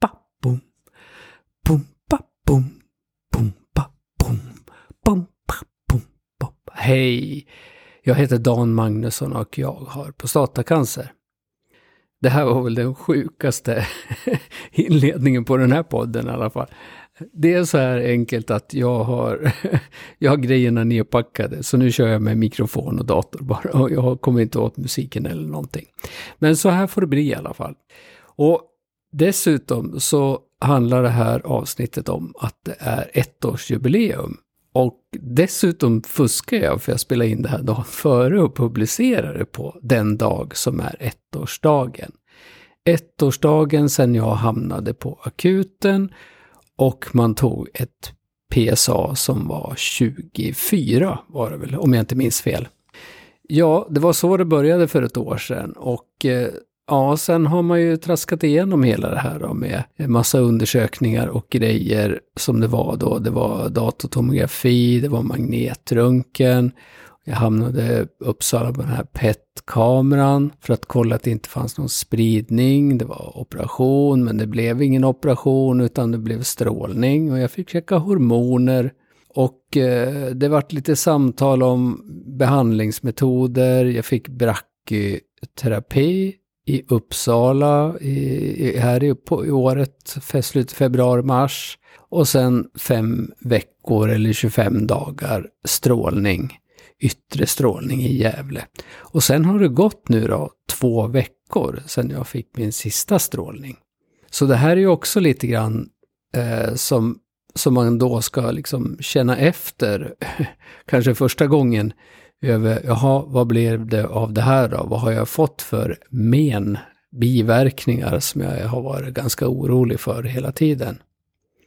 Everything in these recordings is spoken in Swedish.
pa, bum. Bom, pa, bom. bum. pa, bum. Bom, pa. Hej! Jag heter Dan Magnusson och jag har prostatacancer. Det här var väl den sjukaste inledningen på den här podden i alla fall. Det är så här enkelt att jag har, jag har grejerna nedpackade, så nu kör jag med mikrofon och dator bara. Och jag kommer inte åt musiken eller någonting. Men så här får det bli i alla fall. Och dessutom så handlar det här avsnittet om att det är ettårsjubileum. Och dessutom fuskar jag för jag spelar in det här dagen före och publicerar det på den dag som är ettårsdagen. Ettårsdagen sedan jag hamnade på akuten och man tog ett PSA som var 24 var det väl, om jag inte minns fel. Ja, det var så det började för ett år sedan och eh, ja, sen har man ju traskat igenom hela det här då med en massa undersökningar och grejer som det var då. Det var datortomografi, det var magnetröntgen, jag hamnade i Uppsala på den här PET-kameran för att kolla att det inte fanns någon spridning. Det var operation, men det blev ingen operation utan det blev strålning och jag fick checka hormoner. Och eh, det vart lite samtal om behandlingsmetoder. Jag fick brachyterapi i Uppsala i, i, här i, på, i året, slutet februari-mars. Och sen fem veckor eller 25 dagar strålning yttre strålning i Gävle. Och sen har det gått nu då två veckor sedan jag fick min sista strålning. Så det här är ju också lite grann eh, som, som man då ska liksom känna efter, kanske första gången, över, jaha, vad blev det av det här då? Vad har jag fått för men, biverkningar som jag har varit ganska orolig för hela tiden?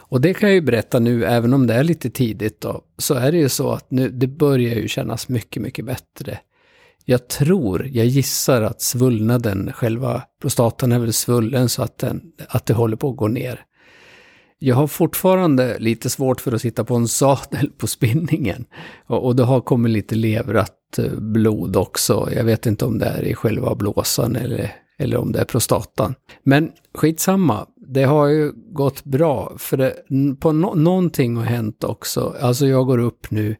Och det kan jag ju berätta nu, även om det är lite tidigt då, så är det ju så att nu, det börjar ju kännas mycket, mycket bättre. Jag tror, jag gissar att svullnaden, själva prostatan är väl svullen så att, den, att det håller på att gå ner. Jag har fortfarande lite svårt för att sitta på en sadel på spinningen. Och, och det har kommit lite leverat eh, blod också. Jag vet inte om det är i själva blåsan eller, eller om det är prostatan. Men skitsamma, det har ju gått bra. För det, på no någonting har hänt också. Alltså jag går upp nu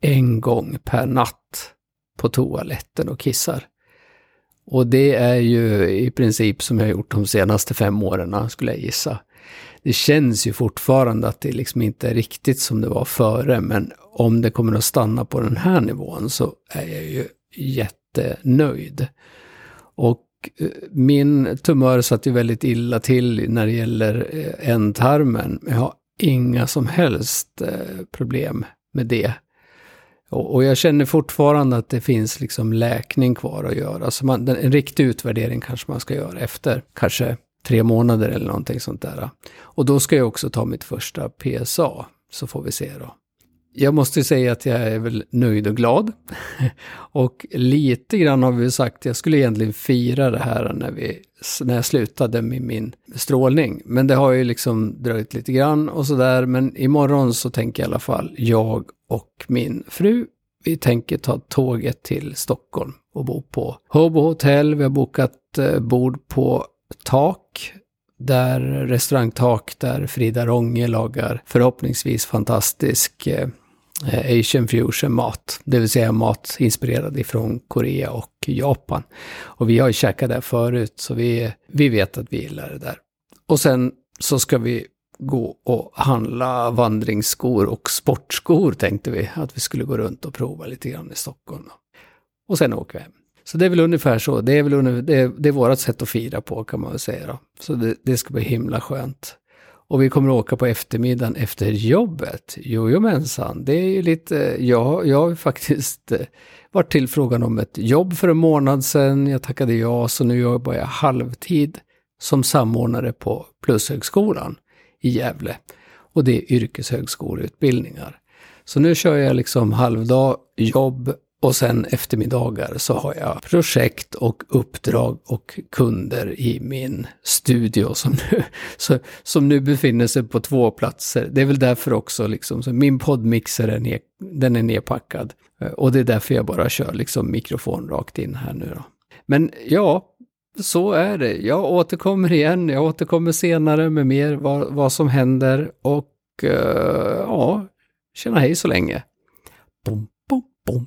en gång per natt på toaletten och kissar. Och det är ju i princip som jag har gjort de senaste fem åren, skulle jag gissa. Det känns ju fortfarande att det liksom inte är riktigt som det var före, men om det kommer att stanna på den här nivån så är jag ju jättenöjd. Och eh, min tumör satt ju väldigt illa till när det gäller eh, ändtarmen. Jag har inga som helst eh, problem med det. Och, jag känner fortfarande att det finns liksom läkning kvar att göra. Så man, en riktig utvärdering kanske man ska göra efter kanske tre månader eller någonting sånt där. Och då ska jag också ta mitt första PSA, så får vi se då jag måste säga att jag är väl nöjd och glad. och lite grann har vi sagt, jag skulle egentligen fira det här när, vi, när jag slutade med min strålning. Men det har ju liksom dröjt lite grann och sådär. Men imorgon så tänker i alla fall jag och min fru, vi tänker ta tåget till Stockholm och bo på Hobo Hotel. Vi har bokat eh, bord på tak där restaurangtak där Frida Ronge lagar förhoppningsvis fantastisk eh, Asian fusion mat, det vill säga mat inspirerad ifrån Korea och Japan. Och vi har ju käkat där förut, så vi, vi vet att vi gillar det där. Och sen så ska vi gå och handla vandringsskor och sportskor tänkte vi att vi skulle gå runt och prova lite grann i Stockholm. Och sen åker vi hem. Så det är väl ungefär så, det är väl ungefär, det är, det är vårt sätt att fira på kan man väl säga då. Så det, det ska bli himla skönt. Och vi kommer att åka på eftermiddagen efter jobbet. Jojomensan, det är ju lite, ja, jag har faktiskt eh, varit tillfrågad om ett jobb för en månad sedan. Jag tackade ja, så nu jobbar jag halvtid som samordnare på Plushögskolan i Gävle. Och det är yrkeshögskoleutbildningar. Så nu kör jag liksom halvdag jobb och sen eftermiddagar så har jag projekt och uppdrag och kunder i min studio som nu, så, som nu befinner sig på två platser. Det är väl därför också liksom, så min poddmixer är, ner, den är nedpackad. Och det är därför jag bara kör liksom mikrofon rakt in här nu då. Men ja, så är det. Jag återkommer igen. Jag återkommer senare med mer vad, vad som händer och uh, ja, tjena hej så länge. Bom, bom, bom.